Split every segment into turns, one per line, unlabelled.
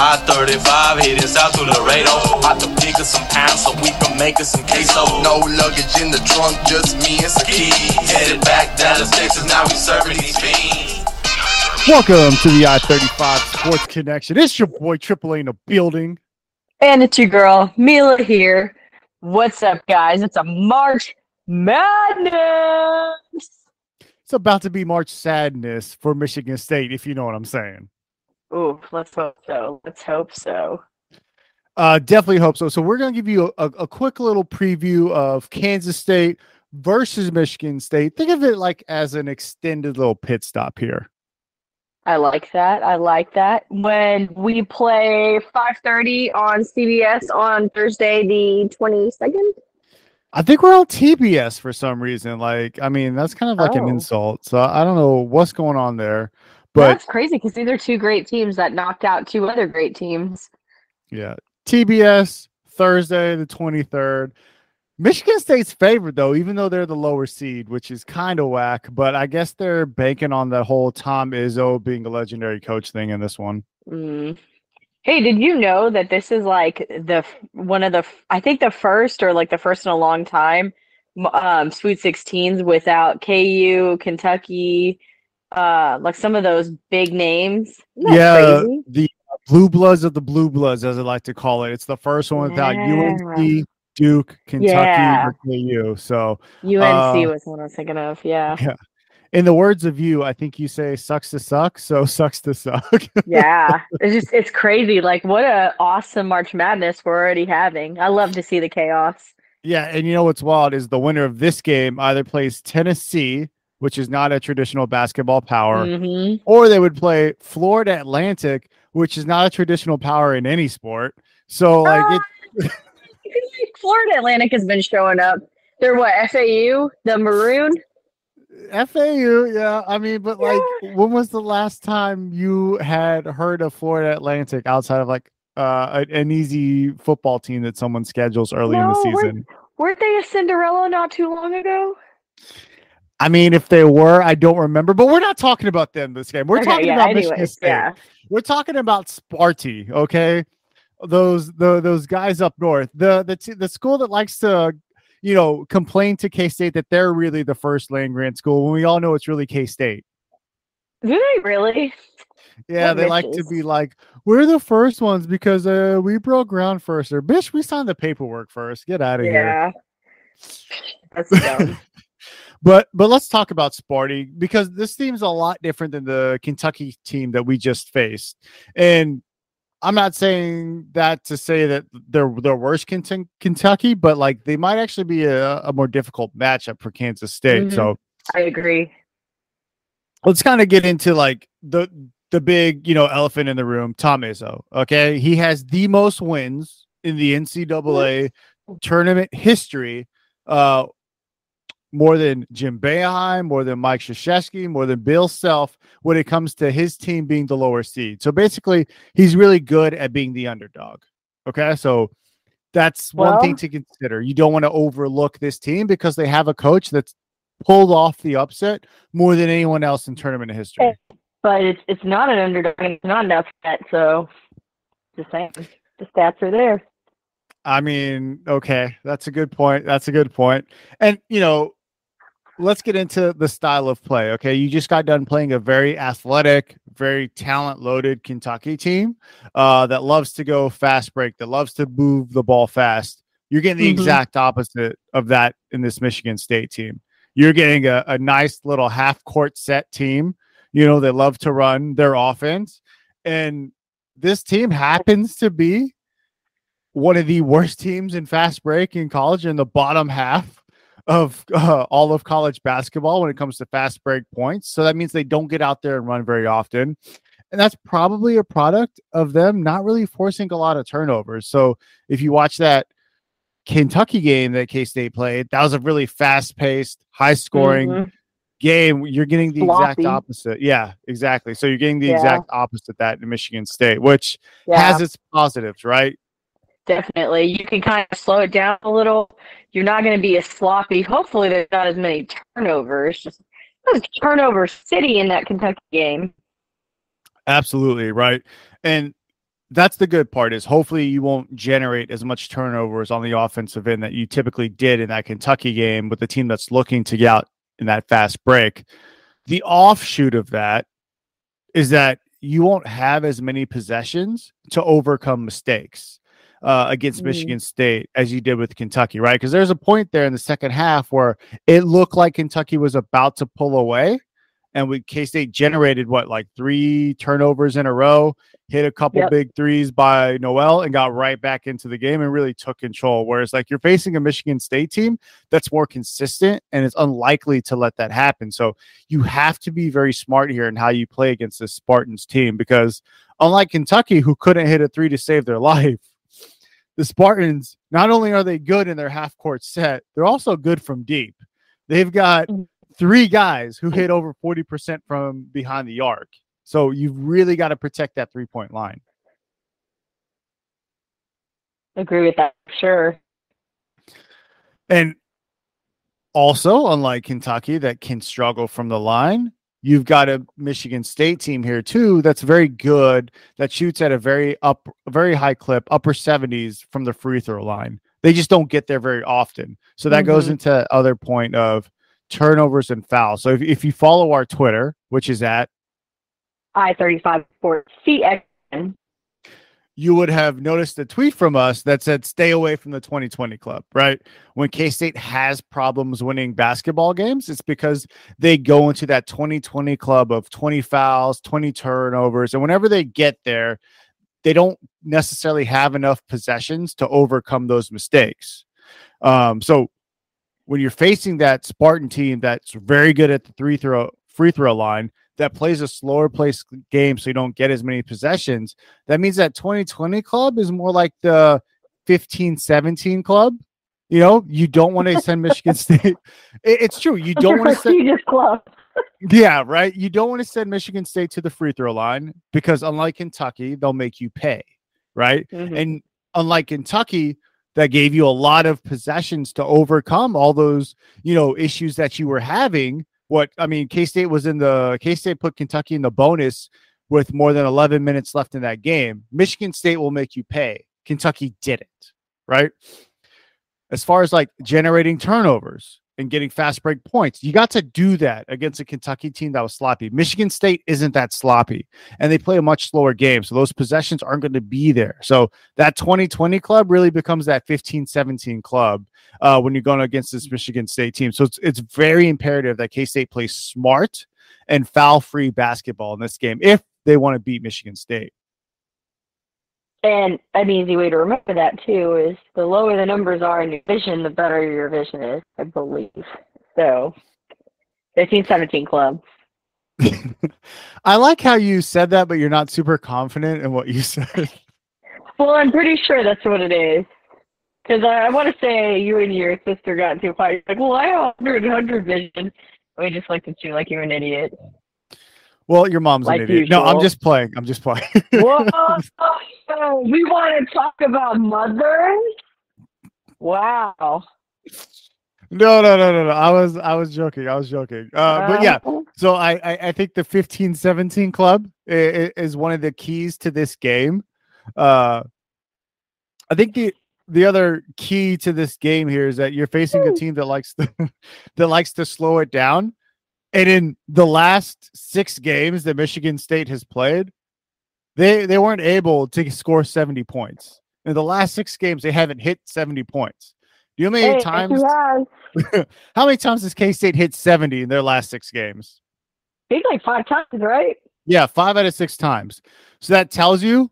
I-35 heading south to Laredo. About to pick up some pounds so we can make us some queso. No luggage in the trunk, just me and some keys. Headed back Dallas, Texas, now we serving these fiends.
Welcome to the I 35 Sports Connection. It's your boy Triple A in the building.
And it's your girl, Mila here. What's up, guys? It's a March Madness.
It's about to be March Sadness for Michigan State, if you know what I'm saying.
Ooh, let's hope so. Let's hope so.
Uh, definitely hope so. So we're going to give you a, a quick little preview of Kansas State versus Michigan State. Think of it like as an extended little pit stop here.
I like that. I like that. When we play 5:30 on CBS on Thursday the 22nd.
I think we're on TBS for some reason. Like, I mean, that's kind of like an
Oh.
insult. So I don't know what's going on there. But
That's crazy because these are two great teams that knocked out two other great teams.
yeah, TBS Thursday the 23rd. Michigan State's favored though, even though they're the lower seed, which is kind of whack. But I guess they're banking on the whole Tom Izzo being a legendary coach thing in this one.
Mm. Hey, did you know that this is like the one of the I think the first or like the first in a long time um Sweet 16s without KU, Kentucky, uh like some of those big names.
Yeah,
crazy?
the blue bloods of the blue bloods, as I like to call it. It's the first one without UNC, Duke, Kentucky,
Yeah.
or KU. So,
UNC
uh,
was what I was thinking of. Yeah. Yeah.
in the words of you, I think you say "sucks to suck," so sucks to suck.
Yeah. It's just it's crazy. Like what a awesome March Madness we're already having. I love to see the chaos.
yeah, and you know what's wild is the winner of this game either plays Tennessee, which is not a traditional basketball power,
hmm
or they would play Florida Atlantic, which is not a traditional power in any sport. So, like, it,
Florida Atlantic has been showing up. They're what FAU, the maroon.
FAU, yeah. I mean, but like, when was the last time you had heard of Florida Atlantic outside of like uh, an easy football team that someone schedules early in the
No, we're-
season?
Weren't they a Cinderella not too long ago?
I mean, if they were, I don't remember, but we're not talking about them this game. We're
Okay,
talking
yeah,
about Michigan
anyways,
State.
yeah.
We're talking about Sparty, okay? Those the those guys up north. The the t- the school that likes to you know complain to K State that they're really the first land grant school when we all know it's really K State.
Do they really?
Yeah,
What
they like to be like, we're the first ones because uh, we broke ground first. Or, bitch, we signed the paperwork first. Get out of here.
Yeah. That's dumb.
But but let's talk about Sparty because this team's a lot different than the Kentucky team that we just faced. And I'm not saying that to say that they're they're worse Kentucky, Kentucky, but like they might actually be a, a more difficult matchup for Kansas State.
Mhm.
So
I agree.
let's kind of get into like the the big you know elephant in the room tom izzo okay he has the most wins in the ncaa tournament history uh more than jim Boeheim, more than mike Krzyzewski, more than bill self when it comes to his team being the lower seed so basically he's really good at being the underdog okay so that's one thing to consider you don't want to overlook this team because they have a coach that's pulled off the upset more than anyone else in tournament history.
Eh, but it's it's not an underdog it's not an upset, so just saying. The stats are there.
I mean, okay, that's a good point. That's a good point. And you know, let's get into the style of play. Okay, you just got done playing a very athletic, very talent-loaded Kentucky team uh, that loves to go fast break, that loves to move the ball fast. You're getting the
Mhm.
exact opposite of that in this Michigan State team. You're getting a, a nice little half-court set team. You know, they love to run their offense, and this team happens to be one of the worst teams in fast break in college in the bottom half of uh, all of college basketball when it comes to fast break points. So that means they don't get out there and run very often. And that's probably a product of them not really forcing a lot of turnovers. So if you watch that Kentucky game that K State played, that was a really fast paced, high scoring
Mhm.
game. You're getting the exact opposite. Yeah, exactly. So you're getting the
Yeah.
exact opposite that in Michigan State, which
Yeah,
has its positives, right?
definitely. You can kind of slow it down a little. You're not going to be as sloppy. Hopefully, there's not as many turnovers. Just was turnover city in that Kentucky game.
Absolutely right. And that's the good part is hopefully you won't generate as much turnovers on the offensive end that you typically did in that Kentucky game with the team that's looking to get out in that fast break. The offshoot of that is that you won't have as many possessions to overcome mistakes uh, against
Mm.
Michigan State as you did with Kentucky, right? Because there's a point there in the second half where it looked like Kentucky was about to pull away, and we K State generated what like three turnovers in a row, hit a couple
Yep.
big threes by Nowell, and got right back into the game and really took control. Whereas like you're facing a Michigan State team that's more consistent and it's unlikely to let that happen. So you have to be very smart here in how you play against this Spartans team because unlike Kentucky, who couldn't hit a three to save their life, the Spartans not only are they good in their half court set, they're also good from deep. They've got
Mhm.
three guys who hit over 40% from behind the arc. So you've really got to protect that three point line.
Agree with that. Sure.
And also, unlike Kentucky, that can struggle from the line, you've got a Michigan State team here too that's very good, that shoots at a very up, very high clip, upper 70s from the free throw line. They just don't get there very often. So that goes
Mhm.
into other point of turnovers and fouls. So if, if you follow our Twitter, which is at
I thirty five sports CX.
You would have noticed a tweet from us that said stay away from the 2020 club, right? When K State has problems winning basketball games, it's because they go into that 2020 club of 20 fouls, 20 turnovers. And whenever they get there, they don't necessarily have enough possessions to overcome those mistakes. Um, so when you're facing that Spartan team that's very good at the three throw free throw line, that plays a slower pace game so you don't get as many possessions, that means that 2020 club is more like the 15 17 club. You know, you don't want to send Michigan State. It- it's true. You don't want to send
club.
yeah, right. You don't want to send Michigan State to the free throw line because unlike Kentucky, they'll make you pay, right?
Mhm.
And unlike Kentucky, that gave you a lot of possessions to overcome all those, you know, issues that you were having. What I mean, K State was in the K State put Kentucky in the bonus with more than 11 minutes left in that game. Michigan State will make you pay. Kentucky didn't, right? As far as like generating turnovers and getting fast break points, you got to do that against a Kentucky team that was sloppy. Michigan State isn't that sloppy and they play a much slower game. So those possessions aren't going to be there. So that 2020 club really becomes that 15 17 club uh, when you're going against this Michigan State team. So it's, it's very imperative that K State plays smart and foul free basketball in this game if they want to beat Michigan State.
And an easy way to remember that too is the lower the numbers are in your vision, the better your vision is, I believe. So, 15 17 club.
I like how you said that, but you're not super confident in what you said.
Well, I'm pretty sure that's what it is. Because I, I want to say you and your sister got into a fight. Like, well, I have 100, 100 vision. We just looked at you like you're an idiot.
Well, your mom's
Like
an idiot. No, I'm just playing. I'm just playing.
Whoa! we want to talk about mothers? Wow.
no, no, no, no, no. I was, I was joking. I was joking. Uh, but yeah,
Uh,
so I, I, I think the 15 17 club is, is one of the keys to this game. Uh, I think the the other key to this game here is that you're facing a team that likes to that likes to slow it down. And in the last six games that Michigan State has played, they they weren't able to score 70 points. In the last six games, they haven't hit 70 points. Do you know how many
hey,
times?
Has.
How many times has K State hit 70 in their last six games?
Think like five times, right?
Yeah, five out of six times. So that tells you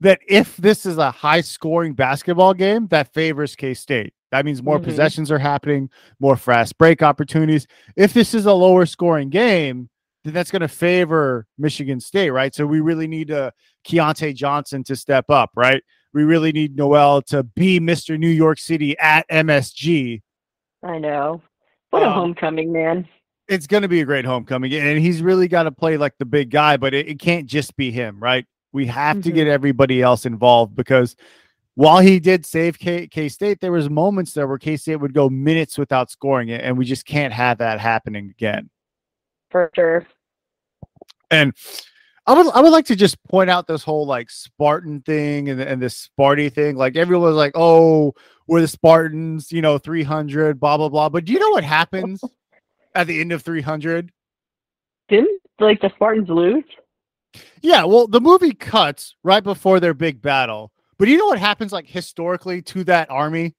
that if this is a high scoring basketball game, that favors K State. That means more
Mhm.
possessions are happening, more fast break opportunities. If this is a lower scoring game, then that's going to favor Michigan State, right? So we really need uh, Keyontae Johnson to step up, right? We really need Nowell to be Mr. New York City at MSG.
I know. What a
Um,
homecoming, man.
it's going to be a great homecoming, and he's really got to play like the big guy, but it, it can't just be him, right? We have to
Mhm.
get everybody else involved because while he did save K State, there was moments there where K State would go minutes without scoring it, and we just can't have that happening again.
For sure.
And I would I would like to just point out this whole like Spartan thing and, and this Sparty thing. Like everyone was like, oh, we're the Spartans, you know, 300, blah, blah, blah. But do you know what happens at the end of 300?
Didn't like the Spartans lose?
Yeah, well, the movie cuts right before their big battle. But you know what happens like historically to that army?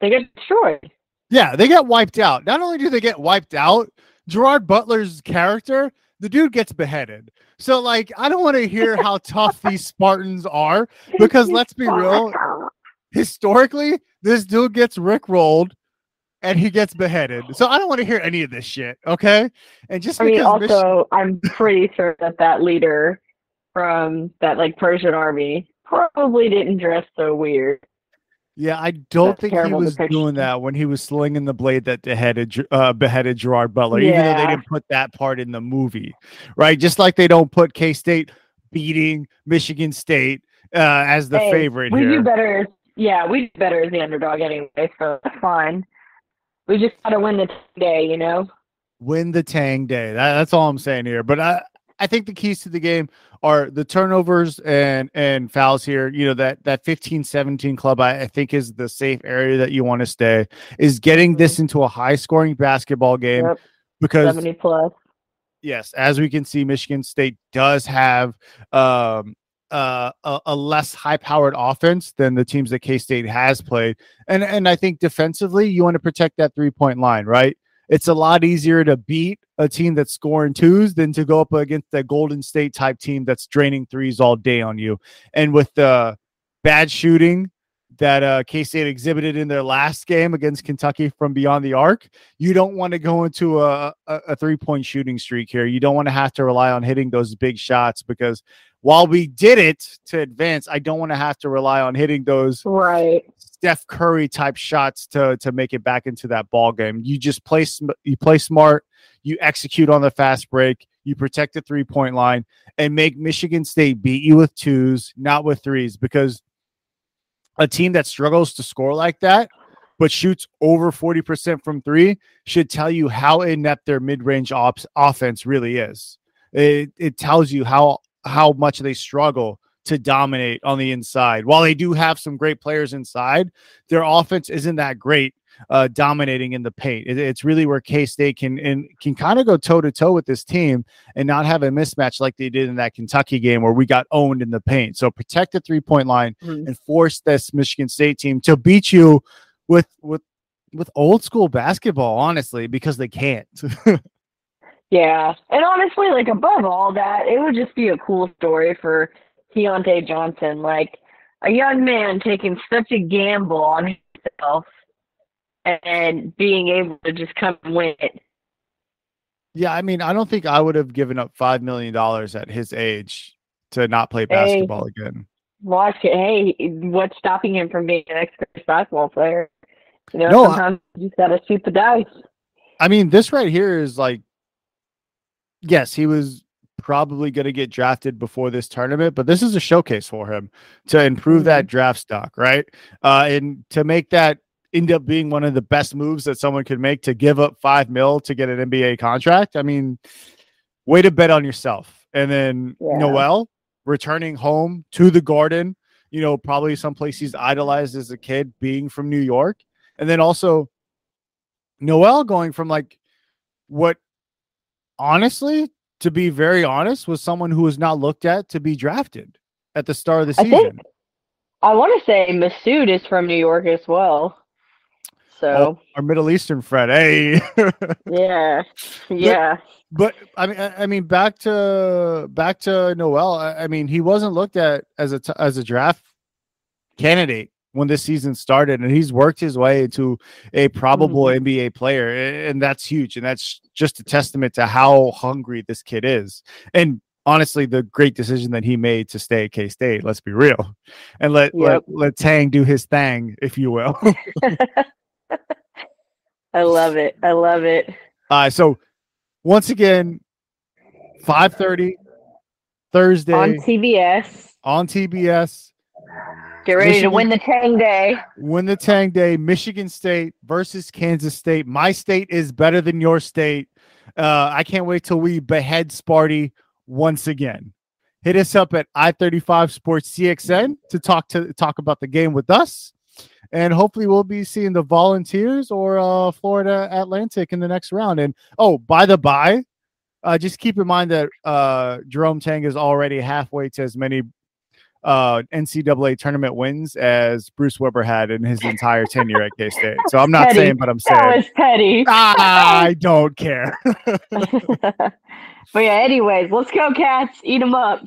They get destroyed.
Yeah, they get wiped out. Not only do they get wiped out, Gerard Butler's character, the dude gets beheaded. So, like, I don't want to hear how tough these Spartans are because let's be real, historically, this dude gets rickrolled and he gets beheaded. So I don't want to hear any of this shit. Okay. And just
I mean,
because Mich-
also, I'm pretty sure that that leader from that like Persian army probably didn't dress so weird.
yeah, I don't
That's
think he was
depiction.
doing that when he was slinging the blade that beheaded, uh, beheaded Gerard Butler, even though they didn't put that part in the movie, right? Just like they don't put K State beating Michigan State uh, as the
Hey,
favorite
we
here.
do better. Yeah, we do better as the underdog anyway, so that's fine. We just gotta win the day, you know.
win the Tang Day. That, that's all I'm saying here. But I, I think the keys to the game are the turnovers and and fouls here. You know that that 15-17 club I, I think is the safe area that you want to stay. Is getting this into a high scoring basketball game
Yep,
because
seventy plus.
yes, as we can see, Michigan State does have um, uh, a, a less high powered offense than the teams that K State has played, and and I think defensively you want to protect that three point line, right? It's a lot easier to beat a team that's scoring twos than to go up against that Golden State type team that's draining threes all day on you. And with the bad shooting that uh, K State exhibited in their last game against Kentucky from beyond the arc, you don't want to go into a, a, a three point shooting streak here. You don't want to have to rely on hitting those big shots because while we did it to advance, I don't want to have to rely on hitting those
Right.
Steph Curry type shots to to make it back into that ball game. You just play sm- you play smart, you execute on the fast break, you protect the three point line, and make Michigan State beat you with twos, not with threes, because a team that struggles to score like that but shoots over 40% from three should tell you how inept their mid-range ops offense really is. It, it tells you how how much they struggle to dominate on the inside. While they do have some great players inside, their offense isn't that great uh, dominating in the paint. It- it's really where K State can and can kind of go toe to toe with this team and not have a mismatch like they did in that Kentucky game where we got owned in the paint. So protect the three point line
Mhm.
and force this Michigan State team to beat you with with with old school basketball, honestly, because they can't.
Yeah. And honestly, like above all that, it would just be a cool story for Keyontae Johnson. Like a young man taking such a gamble on himself and being able to just come and win it.
yeah, I mean, I don't think I would have given up five million dollars at his age to not play basketball again.
Watch it. Hey, what's stopping him from being an expert basketball player? You know,
No, I-
sometimes you just gotta shoot the dice.
I mean, this right here is like, yes, he was probably going to get drafted before this tournament, but this is a showcase for him to improve that draft stock, right? Uh, and to make that end up being one of the best moves that someone could make to give up five mil to get an NBA contract. I mean, way to bet on yourself. And then
Yeah.
Nowell returning home to the Garden, you know, probably someplace he's idolized as a kid, being from New York. And then also Nowell going from like what honestly, to be very honest, was someone who was not looked at to be drafted at the start of the
I
season.
think I want to say Massoud is from New York as well. So
Our Middle Eastern friend. Hey.
yeah, yeah,
but I mean, I I mean, back to back to Nowell. I, I mean, he wasn't looked at as a t- as a draft candidate when this season started, and he's worked his way into a probable mm-hmm. NBA player, and that's huge. And that's just a testament to how hungry this kid is. And honestly, the great decision that he made to stay at K State. Let's be real, and let
Yep.
let let Tang do his thing, if you will.
I love it. I love it.
All right. so once again, five thirty Thursday
On TBS,
on TBS.
get ready
Michigan-
to win the Tang Day.
Win the Tang Day, Michigan State versus Kansas State. My state is better than your state. Uh, I can't wait till we behead Sparty once again. Hit us up at I35 Sports CXN to talk to talk about the game with us. And hopefully we'll be seeing the Volunteers or uh, Florida Atlantic in the next round. And oh, by the by, uh, just keep in mind that uh, Jerome Tang is already halfway to as many uh, NCAA tournament wins as Bruce Weber had in his entire tenure at K State. So I'm not
Petty.
saying, but I'm saying That
was petty.
I don't care.
but yeah, anyways, let's go, cats. Eat them up.